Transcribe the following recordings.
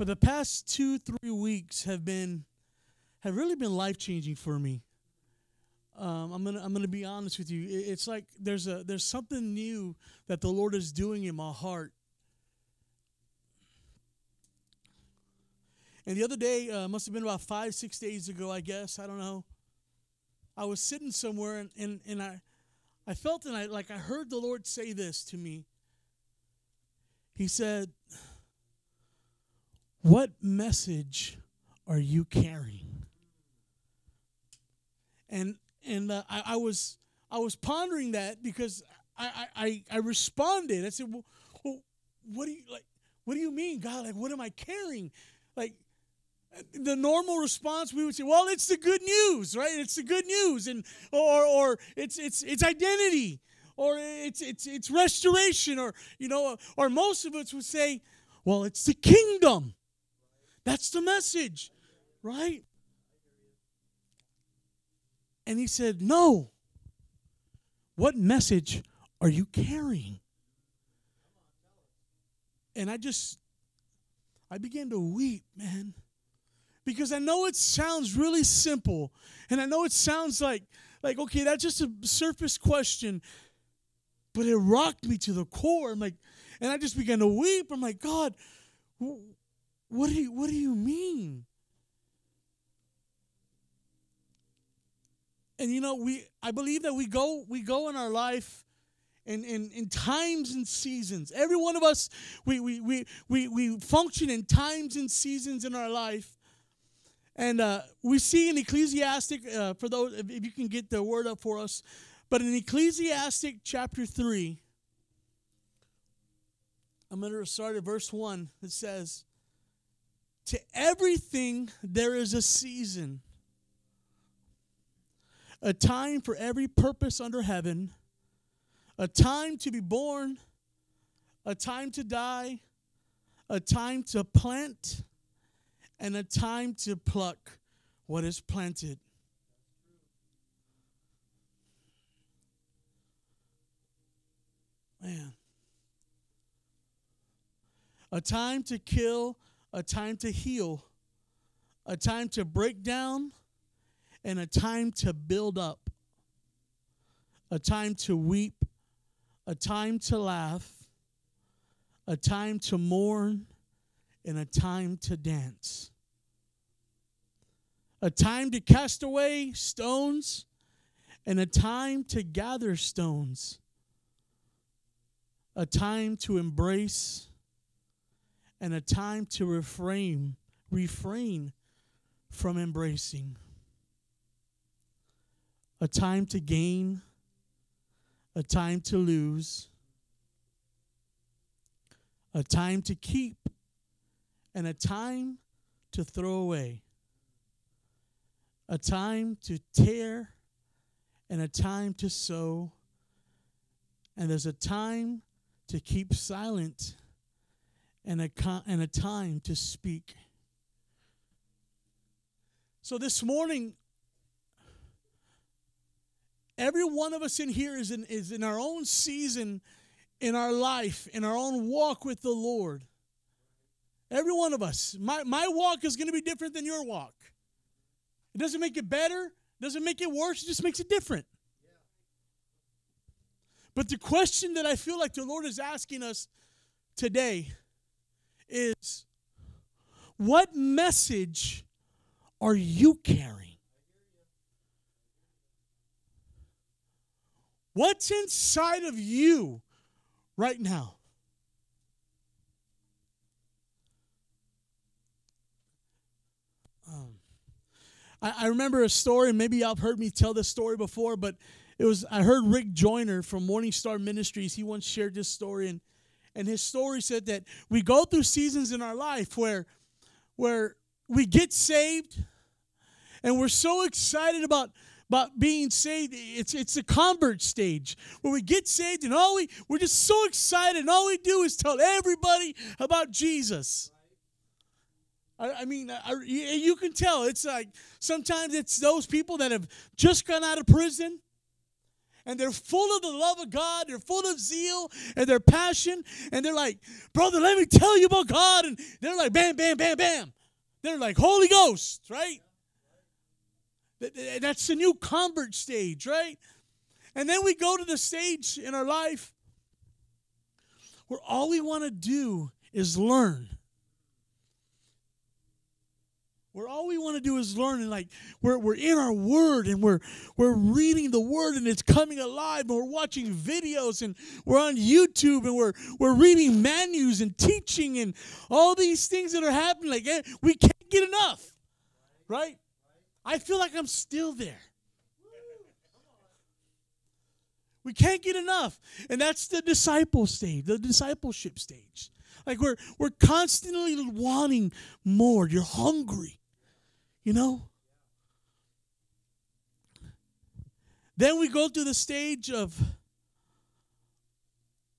But the past two, three weeks have been have really been life changing for me. Um, I'm gonna I'm gonna be honest with you. It's like there's a there's something new that the Lord is doing in my heart. And the other day, uh, must have been about five, six days ago, I guess. I don't know. I was sitting somewhere and, and, and I I felt and I like I heard the Lord say this to me. He said, What message are you carrying? And and uh, I, I was I was pondering that because I, I, I, responded. I said, well, well, what do you like? What do you mean, God? Like, what am I carrying? Like, the normal response we would say, well, it's the good news, right? It's the good news, and or or it's it's it's identity, or it's it's it's restoration, or you know, or most of us would say, well, it's the kingdom. That's the message, right? And he said, no. What message are you carrying? And I just, I began to weep, man. Because I know it sounds really simple. And I know it sounds like, like, okay, that's just a surface question. But it rocked me to the core. I'm like, and I just began to weep. I'm like, God, what do you, what do you mean? and you know we i believe that we go we go in our life in, in, in times and seasons. Every one of us we, we, we, we, we function in times and seasons in our life. And uh, we see in Ecclesiastes uh, for those if you can get the word up for us but in Ecclesiastes chapter 3 i'm going to start at verse 1 it says to everything there is a season a time for every purpose under heaven, a time to be born, a time to die, a time to plant, and a time to pluck what is planted. Man. A time to kill, a time to heal, a time to break down, and a time to build up, a time to weep, a time to laugh, a time to mourn, and a time to dance. A time to cast away stones, and a time to gather stones. A time to embrace, and a time to refrain, refrain from embracing. A time to gain, a time to lose, a time to keep, and a time to throw away, a time to tear, and a time to sow, and there's a time to keep silent, and a, and a time to speak. So this morning, every one of us in here is in, is in our own season in our life, in our own walk with the Lord. Every one of us. My, my walk is going to be different than your walk. It doesn't make it better, doesn't make it worse, it just makes it different. But the question that I feel like the Lord is asking us today is what message are you carrying? What's inside of you right now? Um, I, I remember a story, maybe y'all have heard me tell this story before, but it was I heard Rick Joyner from Morning Star Ministries. He once shared this story, and and his story said that we go through seasons in our life where where we get saved and we're so excited about about being saved it's it's a convert stage where we get saved and all we we're just so excited and all we do is tell everybody about jesus I, mean, I, you can tell. It's like sometimes it's those people that have just gone out of prison, and they're full of the love of God, they're full of zeal and their passion, and they're like, brother, let me tell you about God. And they're like, bam, bam, bam, bam. They're like, Holy Ghost, right? That's the new convert stage, right? And then we go to the stage in our life where all we want to do is learn where all we want to do is learn and like we're, we're in our word and we're we're reading the word and it's coming alive and we're watching videos and we're on youtube and we're we're reading manuals and teaching and all these things that are happening like eh, we can't get enough right? I feel like i'm still there. We can't get enough. And that's the disciple stage the discipleship stage. Like we're we're constantly wanting more. You're hungry you know? Then we go through the stage of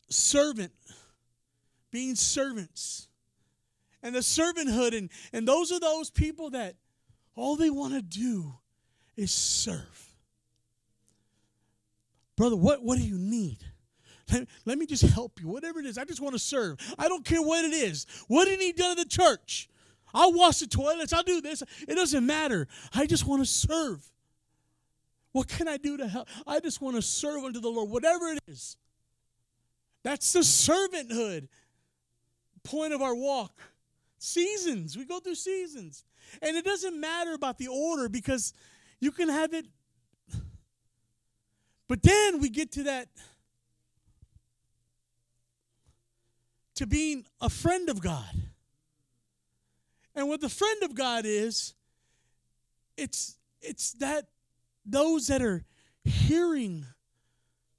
servant, being servants. And the servanthood, and, and those are those people that all they want to do is serve. Brother, what, what do you need? Let, let me just help you. Whatever it is, I just want to serve. I don't care what it is. What you need done in the church? I'll wash the toilets. I'll do this. It doesn't matter. I just want to serve. What can I do to help? I just want to serve unto the Lord, whatever it is. That's the servanthood point of our walk. Seasons. We go through seasons. And it doesn't matter about the order because you can have it. But then we get to that to being a friend of God. And what the friend of God is, it's it's that those that are hearing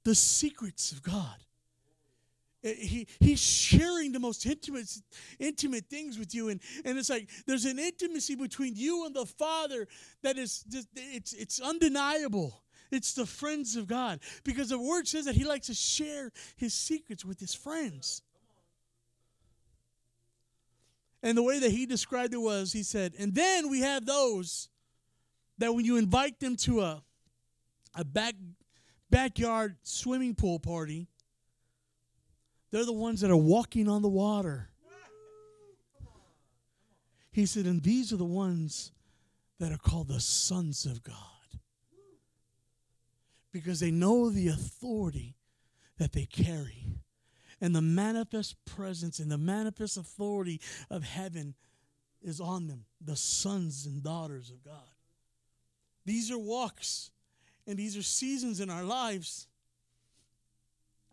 the secrets of God. Eh, he, he's sharing the most intimate, intimate things with you. And, and it's like there's an intimacy between you and the Father that is just, it's, it's undeniable. It's the friends of God. Because the word says that he likes to share his secrets with his friends. And the way that he described it was, he said, and then we have those that when you invite them to a, a back, backyard swimming pool party, they're the ones that are walking on the water. He said, and these are the ones that are called the sons of God because they know the authority that they carry and the manifest presence and the manifest authority of heaven is on them, the sons and daughters of God. These are walks and these are seasons in our lives.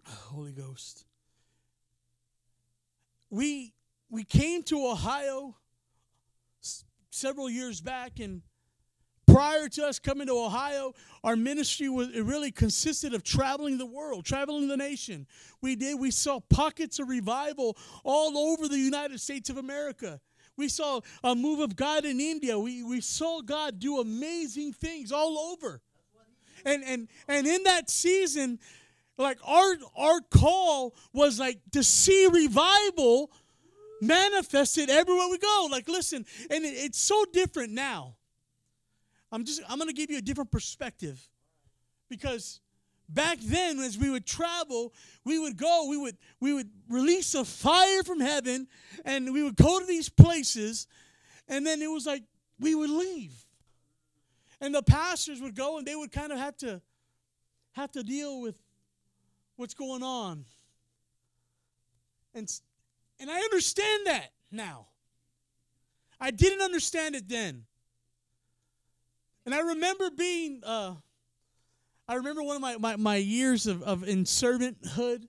Holy Ghost. We we came to Ohio several years back and prior to us coming to Ohio, our ministry was it really consisted of traveling the world, traveling the nation. We did we saw pockets of revival all over the United States of America. We saw a move of God in India. We, we saw God do amazing things all over. And and and in that season, like our our call was like to see revival manifested everywhere we go. Like listen, and it, it's so different now. I'm just I'm going to give you a different perspective. Because back then as we would travel we would go we would we would release a fire from heaven and we would go to these places and then it was like we would leave. And the pastors would go and they would kind of have to have to deal with what's going on. And and I understand that now. I didn't understand it then and I remember being, uh, I remember one of my, my, my years of, of in servanthood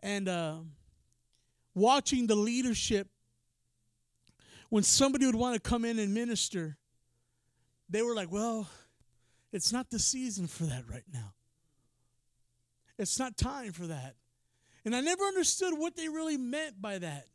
and uh, watching the leadership. When somebody would want to come in and minister, they were like, well, it's not the season for that right now. It's not time for that. And I never understood what they really meant by that.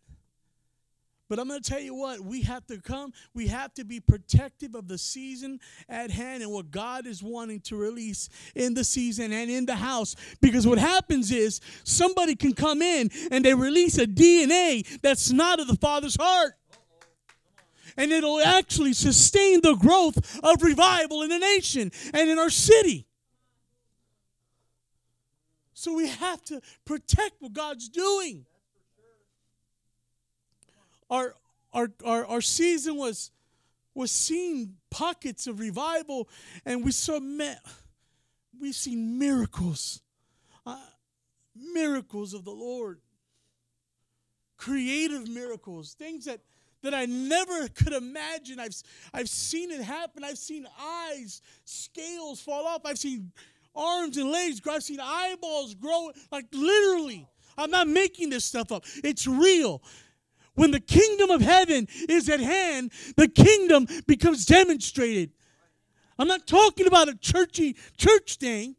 But I'm going to tell you what, we have to come, we have to be protective of the season at hand and what God is wanting to release in the season and in the house. Because what happens is somebody can come in and they release a DNA that's not of the Father's heart. And it'll actually sustain the growth of revival in the nation and in our city. So we have to protect what God's doing. Our our our, our season was was seeing pockets of revival, and we saw met, we've seen miracles, uh, miracles of the Lord, creative miracles, things that that I never could imagine. I've I've seen it happen. I've seen eyes, scales fall off. I've seen arms and legs grow. I've seen eyeballs grow. Like literally, I'm not making this stuff up. It's real. When the kingdom of heaven is at hand, the kingdom becomes demonstrated. I'm not talking about a churchy church thing,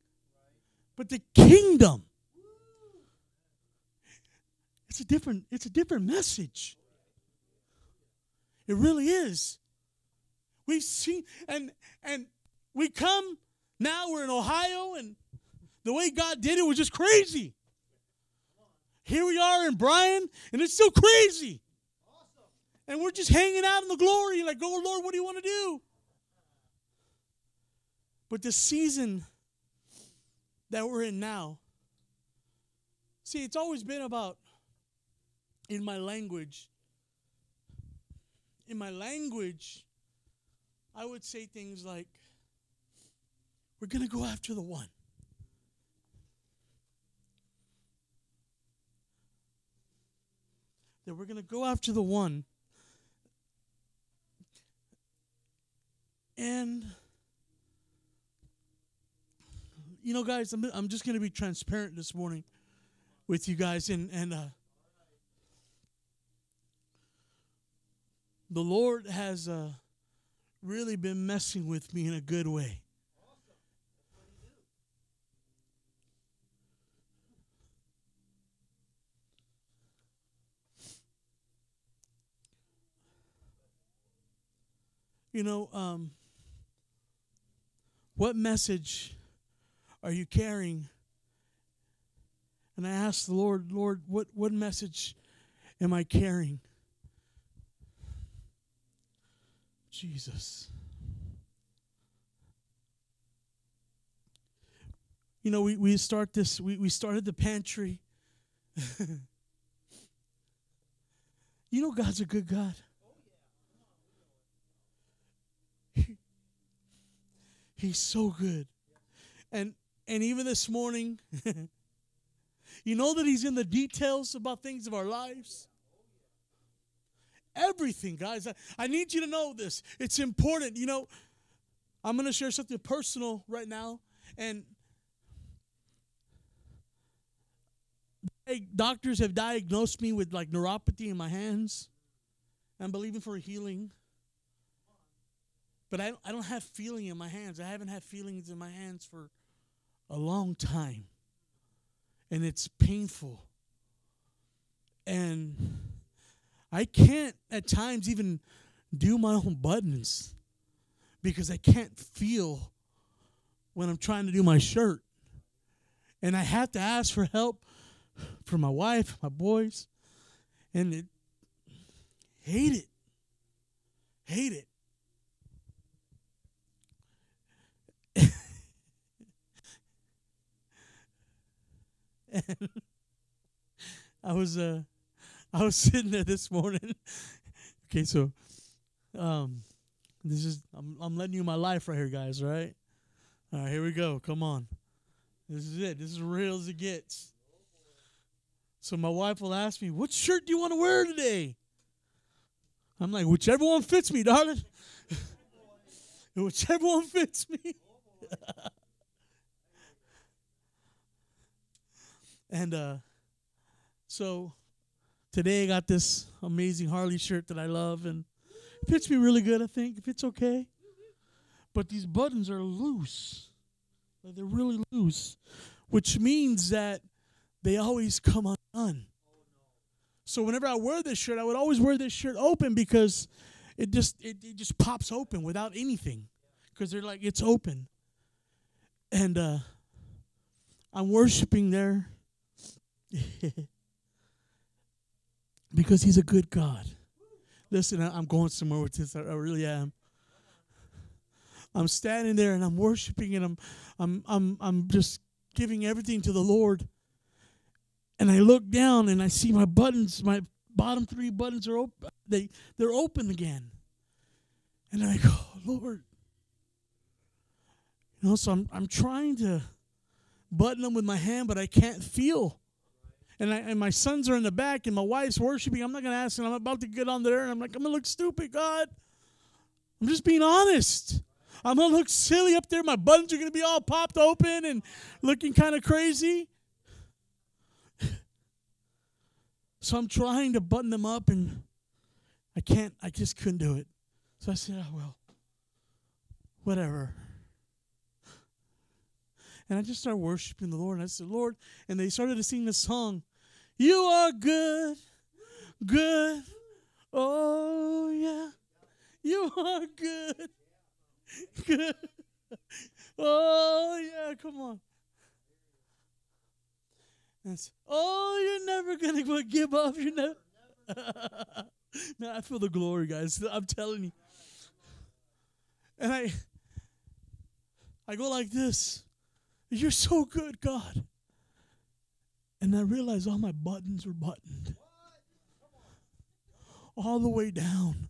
but the kingdom. It's a different, it's a different message. It really is. We've seen and and we come now we're in Ohio and the way God did it was just crazy. Here we are in Bryan and it's still crazy. And we're just hanging out in the glory, like, oh Lord, what do you want to do? But the season that we're in now, see, it's always been about, in my language, in my language, I would say things like, we're going to go after the one. That we're going to go after the one And you know, guys, I'm I'm just gonna be transparent this morning with you guys, and and uh, the Lord has uh, really been messing with me in a good way. You know, um, what message are you carrying? And I asked the Lord, Lord, what, what message am I carrying? Jesus. You know, we, we start this, we, we started the pantry. you know, God's a good God. He's so good. And and even this morning, you know that he's in the details about things of our lives. Everything, guys. I, I need you to know this. It's important. You know, I'm going to share something personal right now. And doctors have diagnosed me with like neuropathy in my hands. I'm believing for healing. But I, I don't have feeling in my hands. I haven't had feelings in my hands for a long time. And it's painful. And I can't at times even do my own buttons because I can't feel when I'm trying to do my shirt. And I have to ask for help from my wife, my boys. And it hate it. Hate it. And I was uh I was sitting there this morning. okay, so um this is I'm I'm letting you my life right here, guys, right? All right, here we go. Come on. This is it. This is real as it gets. So my wife will ask me, "What shirt do you want to wear today?" I'm like, "Whichever one fits me, darling." Whichever one fits me. And uh, so today I got this amazing Harley shirt that I love, and it fits me really good. I think if it's okay, but these buttons are loose, like they're really loose, which means that they always come undone. So whenever I wear this shirt, I would always wear this shirt open because it just it, it just pops open without anything, because they're like it's open, and uh, I'm worshiping there because he's a good God. Listen, I'm going somewhere with this. I really am. I'm standing there and I'm worshiping and I'm I'm I'm I'm just giving everything to the Lord. And I look down and I see my buttons, my bottom three buttons are open. They they're open again. And I go, Lord. You know, so I'm I'm trying to button them with my hand, but I can't feel. And, I, and my sons are in the back, and my wife's worshiping. I'm not going to ask, and I'm about to get on there, and I'm like, I'm going to look stupid, God. I'm just being honest. I'm going to look silly up there. My buttons are going to be all popped open and looking kind of crazy. So I'm trying to button them up, and I can't, I just couldn't do it. So I said, oh, well, whatever. And I just started worshiping the Lord. And I said, Lord, and they started to sing this song You are good, good. Oh, yeah. You are good, good. Oh, yeah, come on. And oh, you're never going to give up. You're never. Man, I feel the glory, guys. I'm telling you. And I, I go like this. You're so good, God. And I realized all my buttons were buttoned. All the way down.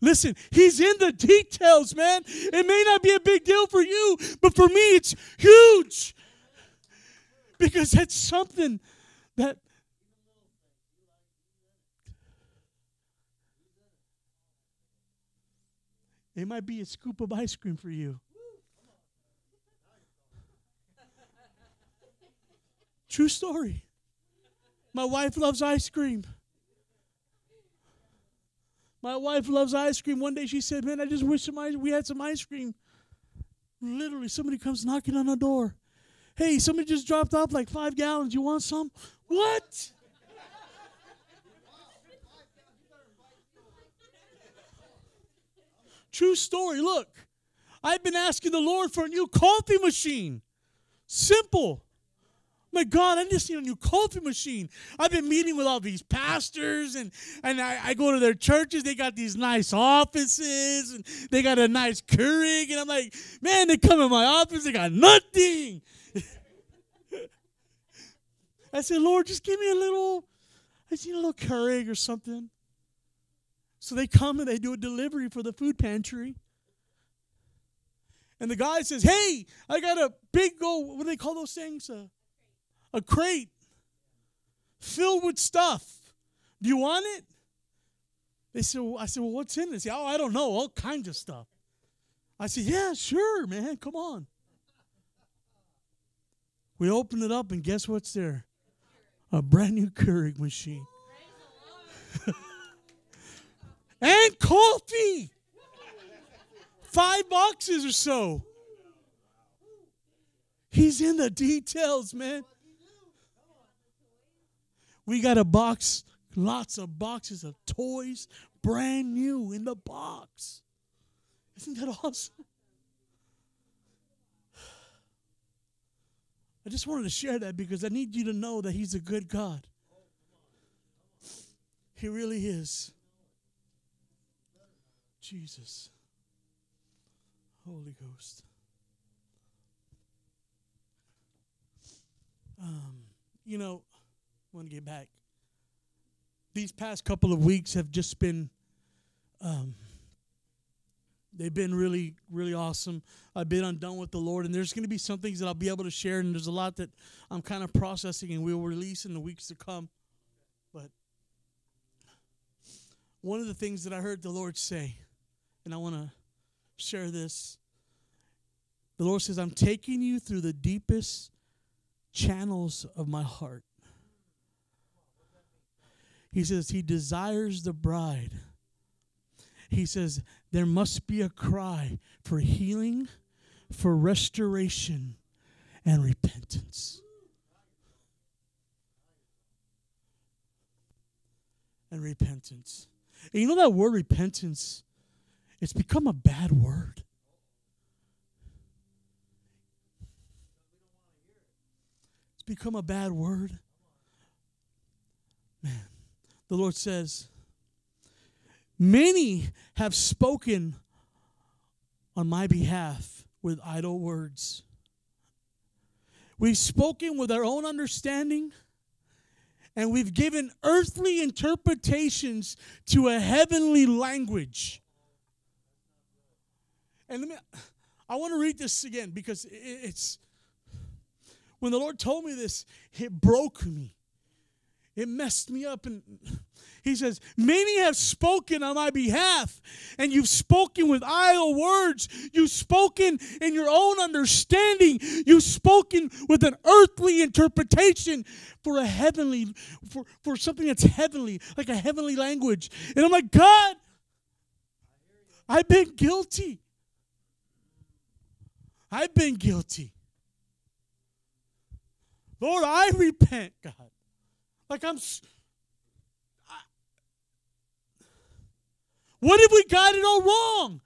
Listen, he's in the details, man. It may not be a big deal for you, but for me, it's huge. Because that's something that it might be a scoop of ice cream for you. True story. My wife loves ice cream. My wife loves ice cream. One day she said, Man, I just wish some ice, we had some ice cream. Literally, somebody comes knocking on the door. Hey, somebody just dropped off like five gallons. You want some? What? True story. Look, I've been asking the Lord for a new coffee machine. Simple. My God, I just need a new coffee machine. I've been meeting with all these pastors, and, and I, I go to their churches. They got these nice offices, and they got a nice Keurig. And I'm like, man, they come in my office, they got nothing. I said, Lord, just give me a little, I just need a little Keurig or something. So they come and they do a delivery for the food pantry. And the guy says, Hey, I got a big old, what do they call those things? Uh, a crate filled with stuff. Do you want it? They said, well, I said, well, what's in it? Said, oh, I don't know, all kinds of stuff. I said, yeah, sure, man, come on. We open it up, and guess what's there? A brand new Keurig machine. and coffee. Five boxes or so. He's in the details, man. We got a box, lots of boxes of toys, brand new in the box. Isn't that awesome? I just wanted to share that because I need you to know that He's a good God. He really is. Jesus. Holy Ghost. Um, you know, want to get back. These past couple of weeks have just been, um, they've been really, really awesome. I've been undone with the Lord, and there's going to be some things that I'll be able to share, and there's a lot that I'm kind of processing and we'll release in the weeks to come. But one of the things that I heard the Lord say, and I want to share this. The Lord says, I'm taking you through the deepest channels of my heart. He says he desires the bride. He says there must be a cry for healing, for restoration, and repentance. And repentance. And you know that word repentance? It's become a bad word. It's become a bad word. Man the Lord says, Many have spoken on my behalf with idle words. We've spoken with our own understanding, and we've given earthly interpretations to a heavenly language. And let me, I want to read this again because it's, when the Lord told me this, it broke me. It messed me up. And he says, Many have spoken on my behalf, and you've spoken with idle words. You've spoken in your own understanding. You've spoken with an earthly interpretation for a heavenly, for, for something that's heavenly, like a heavenly language. And I'm like, God, I've been guilty. I've been guilty. Lord, I repent, God. Like I'm. What if we got it all wrong?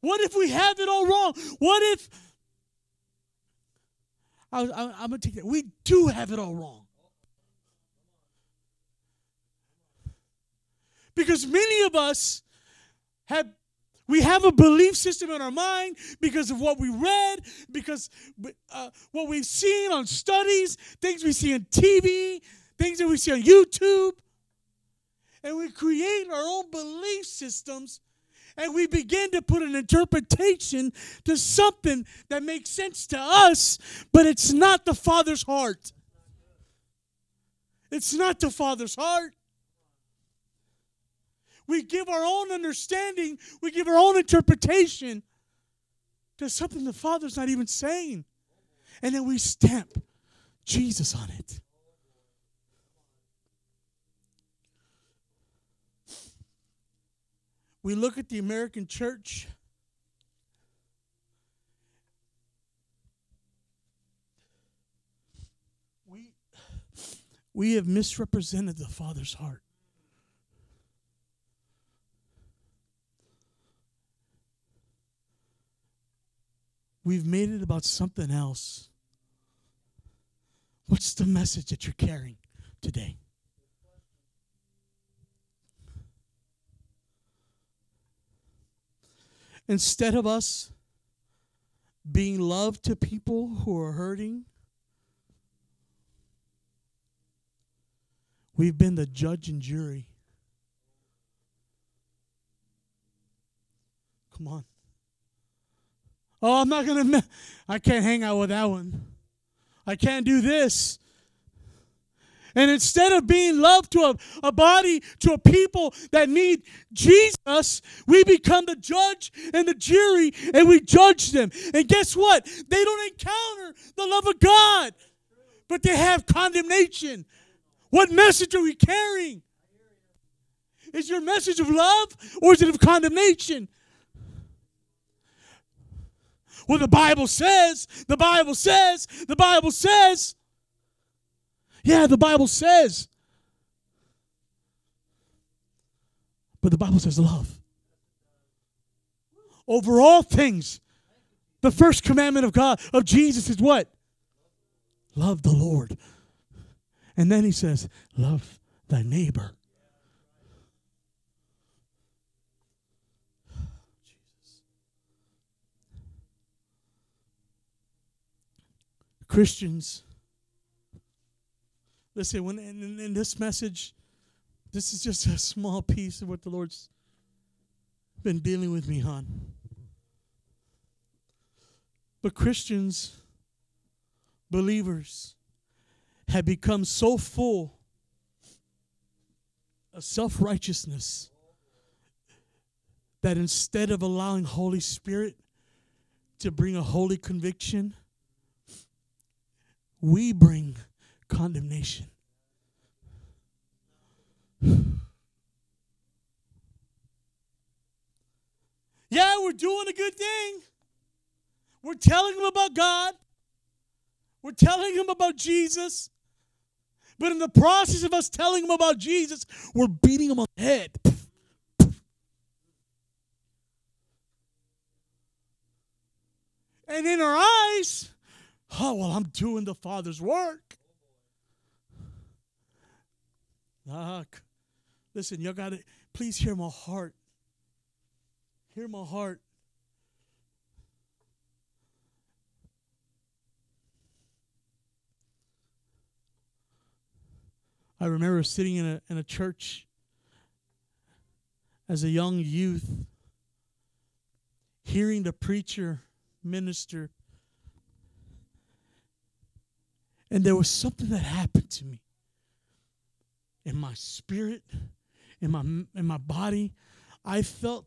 What if we have it all wrong? What if. I, going to take that. We do have it all wrong. Because many of us have we have a belief system in our mind because of what we read, because uh, what we've seen on studies, things we see on TV, things that we see on YouTube. And we create our own belief systems and we begin to put an interpretation to something that makes sense to us, but it's not the Father's heart. It's not the Father's heart. We give our own understanding, we give our own interpretation to something the Father's not even saying. And then we stamp Jesus on it. We look at the American church. We, we have misrepresented the Father's heart. We've made it about something else. What's the message that you're carrying today? Instead of us being love to people who are hurting, we've been the judge and jury. Come on. Oh, I'm not going to, I can't hang out with that one. I can't do this. And instead of being love to a, a body, to a people that need Jesus, we become the judge and the jury and we judge them. And guess what? They don't encounter the love of God, but they have condemnation. What message are we carrying? Is your message of love or is it of condemnation? Well, the Bible says, the Bible says, the Bible says. Yeah, the Bible says. But the Bible says love. Over all things, the first commandment of God, of Jesus, is what? Love the Lord. And then he says, love thy neighbor Christians, listen, when in, in this message, this is just a small piece of what the Lord's been dealing with me on. But Christians, believers, have become so full of self righteousness that instead of allowing Holy Spirit to bring a holy conviction, we bring condemnation. Yeah, we're doing a good thing. We're telling them about God. We're telling them about Jesus. But in the process of us telling them about Jesus, we're beating them on the head. And in our eyes, Oh, well, I'm doing the Father's work. Ah, listen, y'all got to please hear my heart. Hear my heart. I remember sitting in a in a church as a young youth, hearing the preacher minister, and there was something that happened to me in my spirit, in my in my body. I felt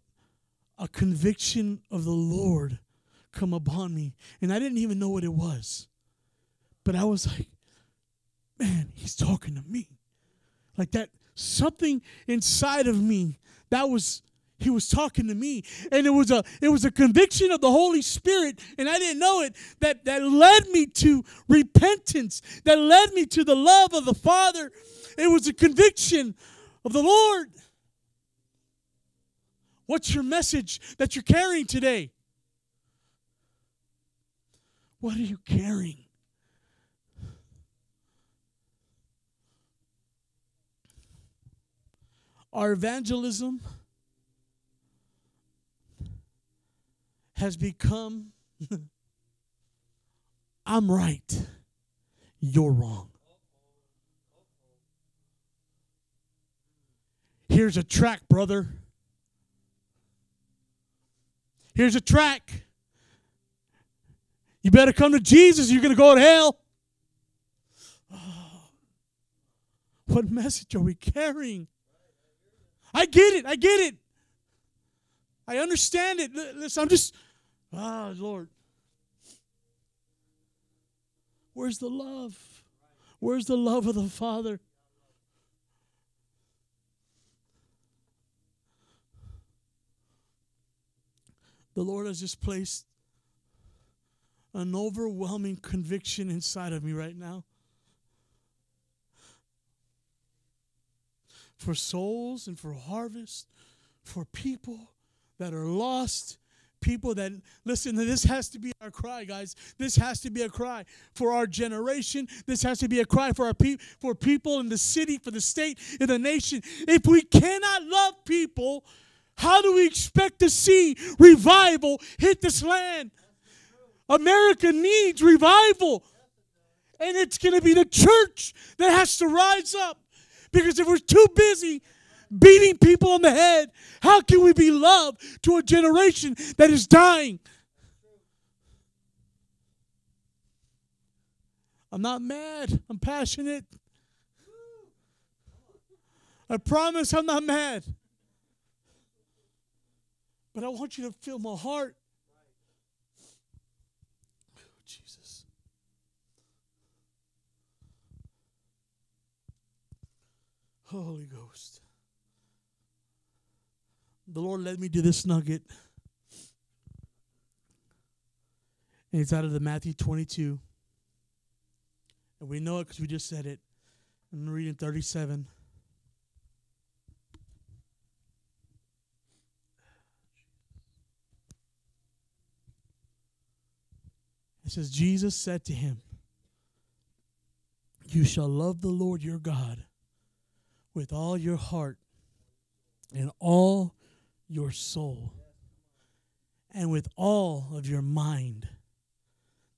a conviction of the Lord come upon me, and I didn't even know what it was. But I was like, man, he's talking to me. Like that, something inside of me that was he was talking to me. And it was a it was a conviction of the holy spirit. And i didn't know it that that led me to repentance that led me to the love of the father. It was a conviction of the lord. What's your message that you're carrying today? What are you carrying? Our evangelism has become I'm right, you're wrong. Here's a track, brother. Here's a track. You better come to Jesus, you're going to go to hell. What message are we carrying? I get it. I get it. I understand it. Listen, I'm just, ah, Lord. Where's the love? Where's the love of the Father? The Lord has just placed an overwhelming conviction inside of me right now. for souls and for harvest, for people that are lost, people that listen to this has to be our cry guys. This has to be a cry for our generation. This has to be a cry for our people for people in the city for the state in the nation. If we cannot love people how do we expect to see revival hit this land? America needs revival. And it's going to be the church that has to rise up. Because if we're too busy beating people on the head, how can we be love to a generation that is dying? I'm not mad. I'm passionate. I promise I'm not mad. But I want you to feel my heart. Jesus. Holy Ghost. The Lord led me to this nugget. And it's out of the Matthew 22. And we know it because we just said it. I'm reading 37. It says, Jesus said to him, You shall love the Lord your God with all your heart and all your soul and with all of your mind.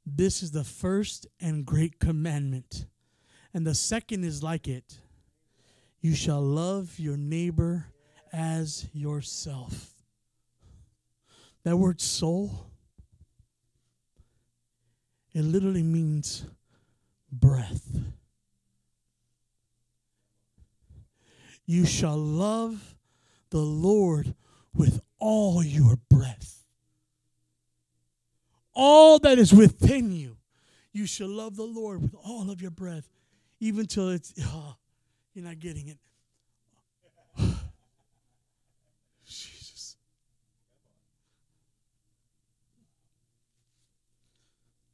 This is the first and great commandment. And the second is like it you shall love your neighbor as yourself. That word soul, it literally means breath. You shall love the Lord with all your breath. All that is within you. You shall love the Lord with all of your breath, even till it's, oh, you're not getting it. Jesus.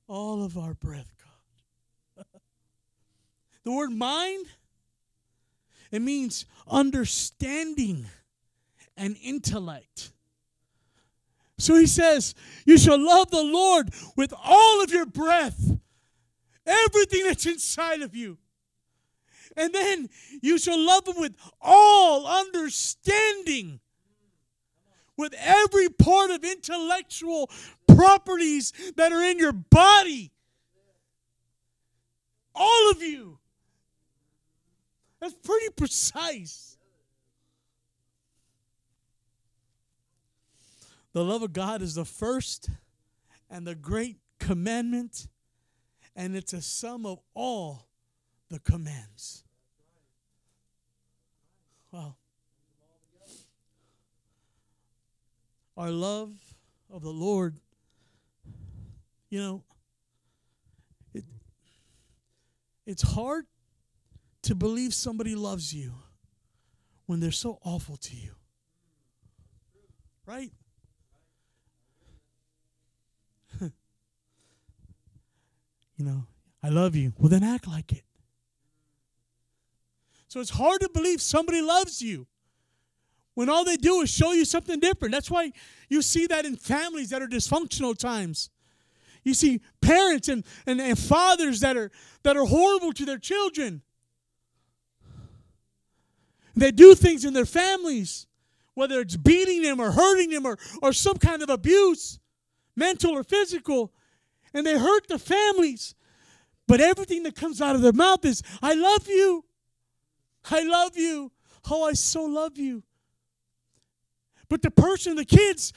All of our breath, God. the word mind it means understanding and intellect. So he says, You shall love the Lord with all of your breath, everything that's inside of you. And then you shall love him with all understanding, with every part of intellectual properties that are in your body. All of you. That's pretty precise. The love of God is the first and the great commandment, and it's a sum of all the commands. Wow. Our love of the Lord, you know, it, it's hard to believe somebody loves you when they're so awful to you. Right? Know, I love you. Well, then act like it. So it's hard to believe somebody loves you when all they do is show you something different. That's why you see that in families that are dysfunctional times. You see parents and, and, and fathers that are that are horrible to their children. They do things in their families, whether it's beating them or hurting them or, or some kind of abuse, mental or physical, and they hurt the families. But everything that comes out of their mouth is, I love you. I love you. Oh, I so love you. But the person, the kid's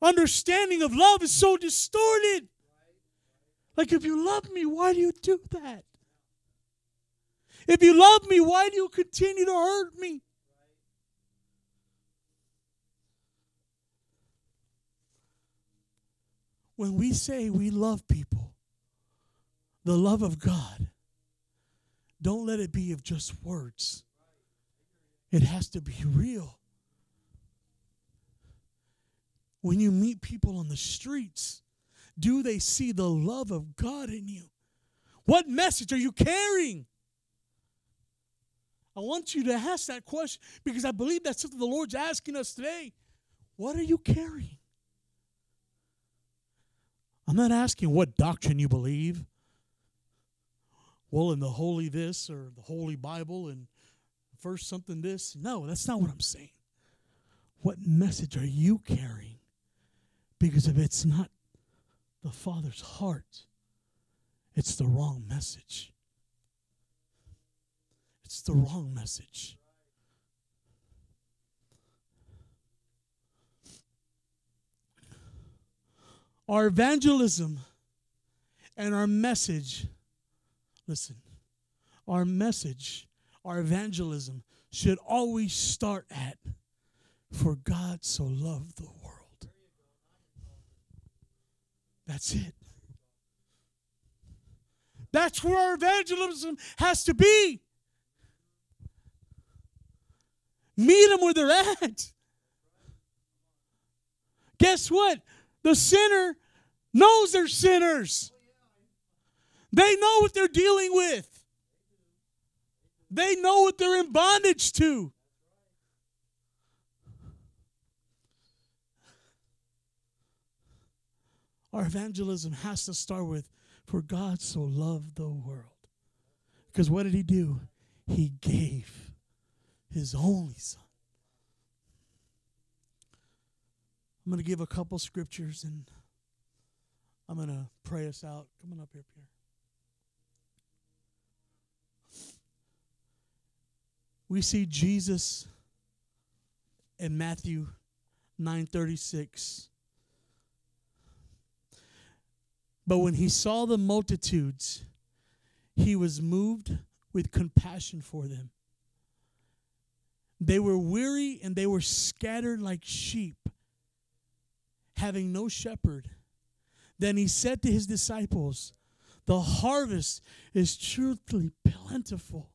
understanding of love is so distorted. Like, if you love me, why do you do that? If you love me, why do you continue to hurt me? When we say we love people, the love of God, don't let it be of just words. It has to be real. When you meet people on the streets, do they see the love of God in you? What message are you carrying? I want you to ask that question because I believe that's something the Lord's asking us today. What are you carrying? I'm not asking what doctrine you believe. Well, in the holy this or the holy Bible and first something this. No, that's not what I'm saying. What message are you carrying? Because if it's not the Father's heart, it's the wrong message. It's the wrong message. Our evangelism and our message, listen, our message, our evangelism should always start at For God so loved the world. That's it. That's where our evangelism has to be. Meet them where they're at. Guess what? The sinner knows they're sinners. They know what they're dealing with. They know what they're in bondage to. Our evangelism has to start with, For God so loved the world. Because what did He do? He gave his only son. I'm going to give a couple scriptures and I'm going to pray us out. Come on up here, Pierre. We see Jesus in Matthew 9:36. But when he saw the multitudes, he was moved with compassion for them they were weary and they were scattered like sheep, having no shepherd. Then he said to his disciples, The harvest is truly plentiful,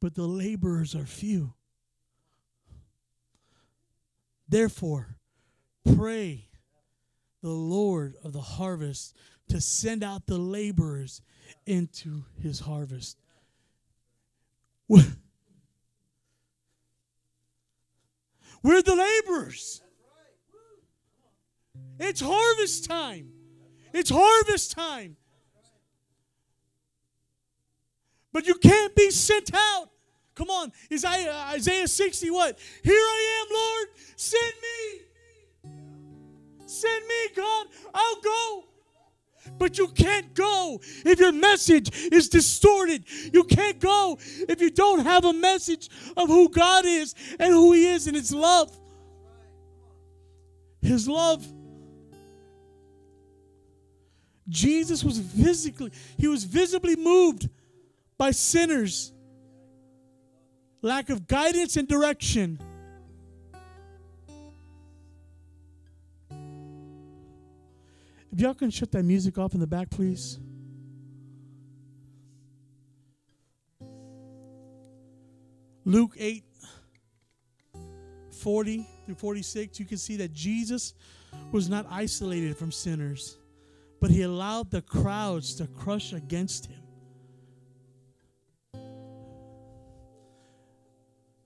but the laborers are few. Therefore, pray the Lord of the harvest to send out the laborers into his harvest. We're the laborers. It's harvest time. It's harvest time. But you can't be sent out. Come on, Isaiah, Isaiah 60, what? Here I am, Lord. Send me. Send me, God. I'll go. But you can't go if your message is distorted. You can't go if you don't have a message of who God is and who He is and His love. His love. Jesus was physically, He was visibly moved by sinners, lack of guidance and direction. If y'all can shut that music off in the back, please. Luke 8 40 through 46, you can see that Jesus was not isolated from sinners, but he allowed the crowds to crush against him.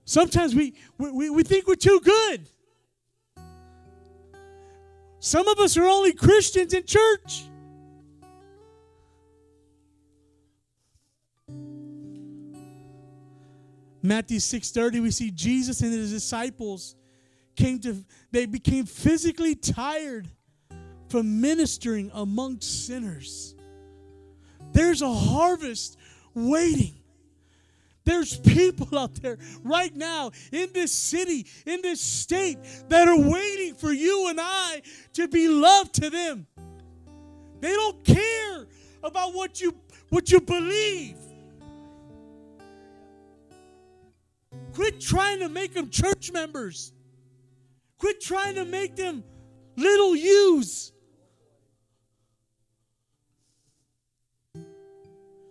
Sometimes we, we, we think we're too good. Some of us are only Christians in church. Matthew 6:30 we see Jesus and his disciples came to they became physically tired from ministering amongst sinners. There's a harvest waiting. There's people out there right now in this city, in this state, that are waiting for you and I to be loved to them. They don't care about what you what you believe. Quit trying to make them church members. Quit trying to make them little yous.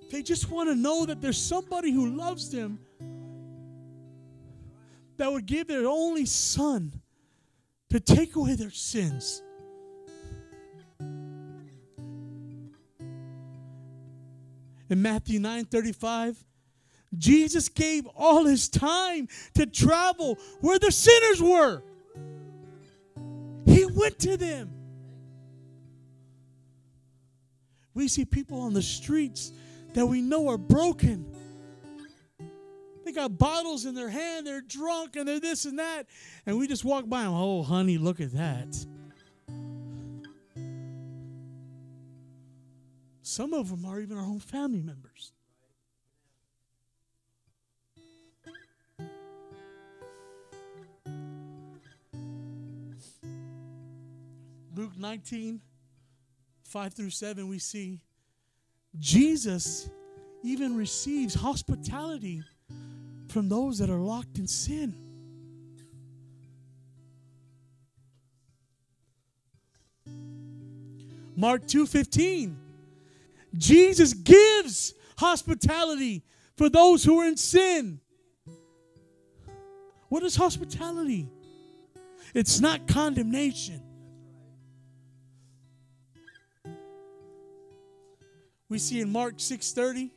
They just want to know that there's somebody who loves them that would give their only son to take away their sins. In Matthew 9 35, Jesus gave all his time to travel where the sinners were. He went to them. We see people on the streets that we know are broken. They got bottles in their hand, they're drunk, and they're this and that. And we just walk by them, oh, honey, look at that. Some of them are even our own family members. Luke 19, 5 through 7, we see Jesus even receives hospitality from those that are locked in sin. Mark 2:15 Jesus gives hospitality for those who are in sin. What is hospitality? It's not condemnation. We see in Mark 6:30,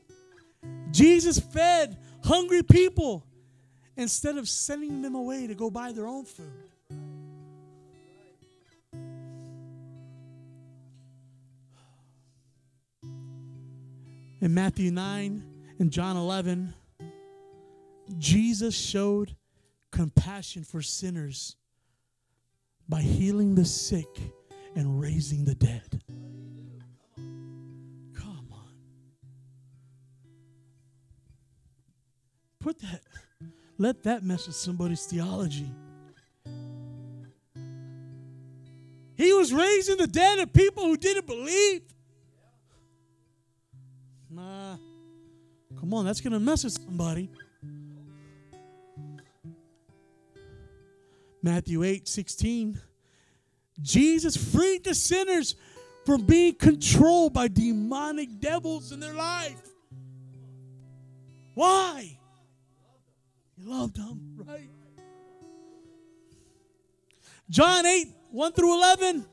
Jesus fed hungry people instead of sending them away to go buy their own food. In Matthew 9 and John 11, Jesus showed compassion for sinners by healing the sick and raising the dead. Put that, let that mess with somebody's theology. He was raising the dead of people who didn't believe. Nah. Come on, that's going to mess with somebody. Matthew 8 16. Jesus freed the sinners from being controlled by demonic devils in their life. Why? Loved them, right? John 8, 1 through 11.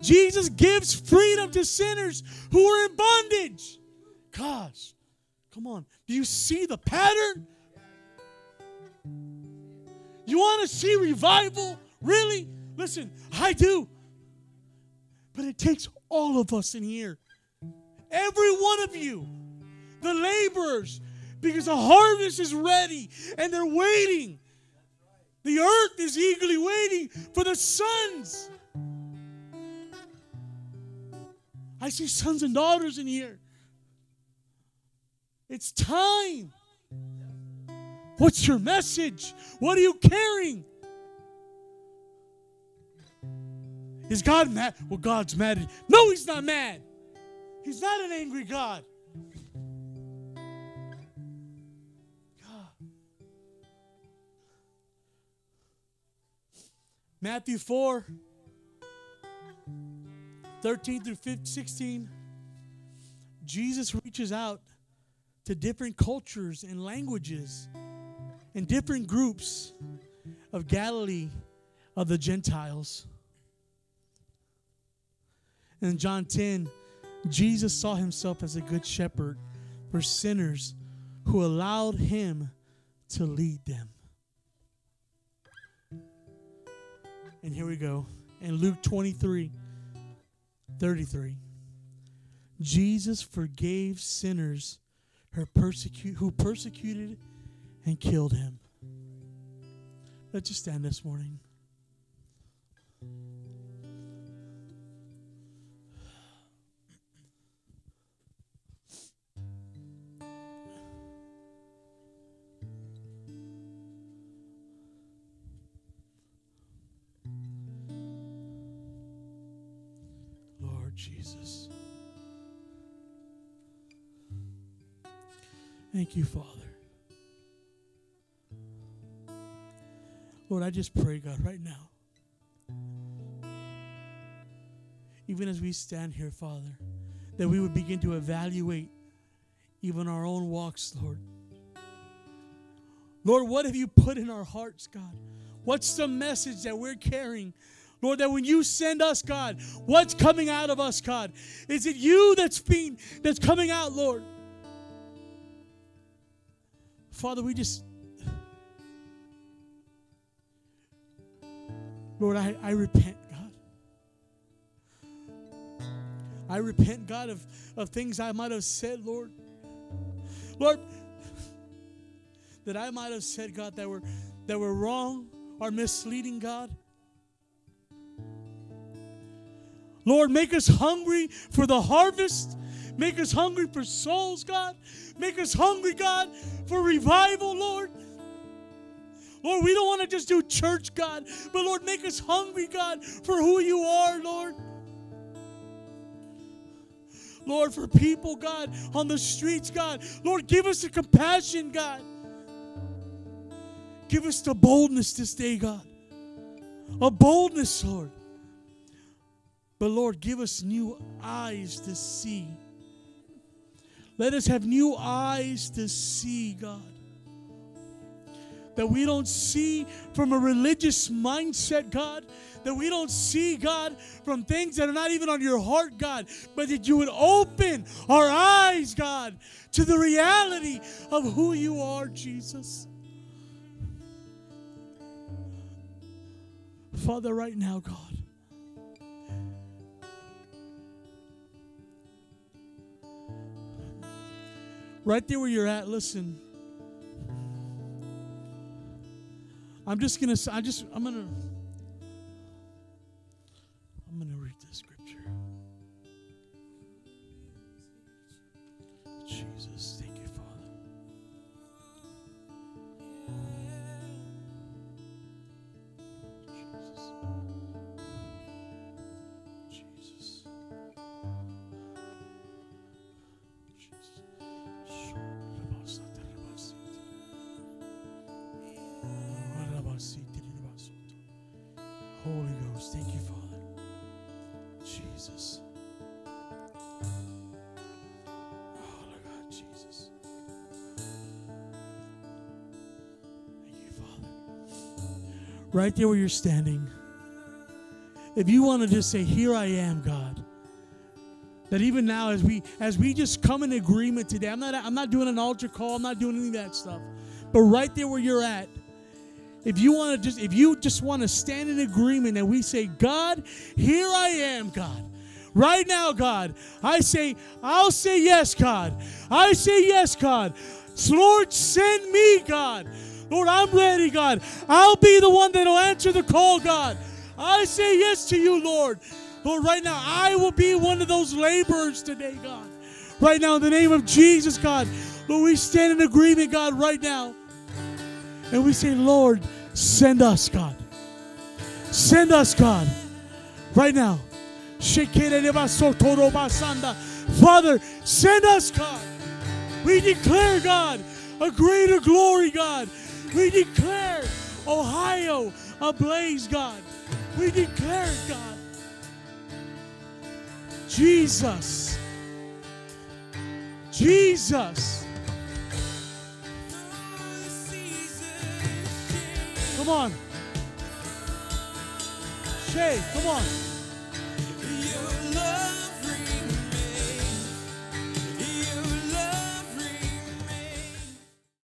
Jesus gives freedom to sinners who are in bondage. Gosh, come on. Do you see the pattern? You want to see revival? Really? Listen, I do. But it takes all of us in here. Every one of you, the laborers, because the harvest is ready and they're waiting. The earth is eagerly waiting for the sons. I see sons and daughters in here. It's time. What's your message? What are you carrying? Is God mad? Well, God's mad. No, He's not mad. He's not an angry God. Matthew 4 13 through 15, 16. Jesus reaches out to different cultures and languages and different groups of Galilee of the Gentiles. In John 10, Jesus saw himself as a good shepherd for sinners who allowed him to lead them. And here we go. In Luke 23 33, Jesus forgave sinners who persecuted and killed him. Let's just stand this morning. Jesus. Thank you, Father. Lord, I just pray, God, right now. Even as we stand here, Father, that we would begin to evaluate even our own walks, Lord. Lord, what have you put in our hearts, God? What's the message that we're carrying? Lord, that when you send us, God, what's coming out of us, God? Is it you that's being that's coming out, Lord? Father, we just Lord, I, I repent, God. I repent, God, of, of things I might have said, Lord. Lord, that I might have said, God, that were that were wrong or misleading, God. Lord, make us hungry for the harvest. Make us hungry for souls, God. Make us hungry, God, for revival, Lord. Lord, we don't want to just do church, God, but Lord, make us hungry, God, for who you are, Lord. Lord, for people, God, on the streets, God. Lord, give us the compassion, God. Give us the boldness this day, God. A boldness, Lord. But Lord, give us new eyes to see. Let us have new eyes to see, God. That we don't see from a religious mindset, God. That we don't see, God, from things that are not even on your heart, God. But that you would open our eyes, God, to the reality of who you are, Jesus. Father, right now, God. Right there where you're at, listen. I'm just gonna. I just. I'm gonna. I'm Right there where you're standing, if you want to just say, Here I am, God. That even now as we as we just come in agreement today i'm not i'm not doing an altar call i'm not doing any of that stuff. But right there where you're at if you want to just if you just want to stand in agreement and we say god here i am god. Right now god i say i'll say yes god. I say yes god. Lord send me god lord i'm ready god i'll be the one that'll answer the call god i say yes to you lord Lord, right now, I will be one of those laborers today, God. Right now, in the name of Jesus, God. Lord, we stand in agreement, God, right now. And we say, Lord, send us, God. Send us, God. Right now. Father, send us, God. We declare, God, a greater glory, God. We declare Ohio ablaze, God. We declare it, God. Jesus. Jesus. Come on. Shay, come on.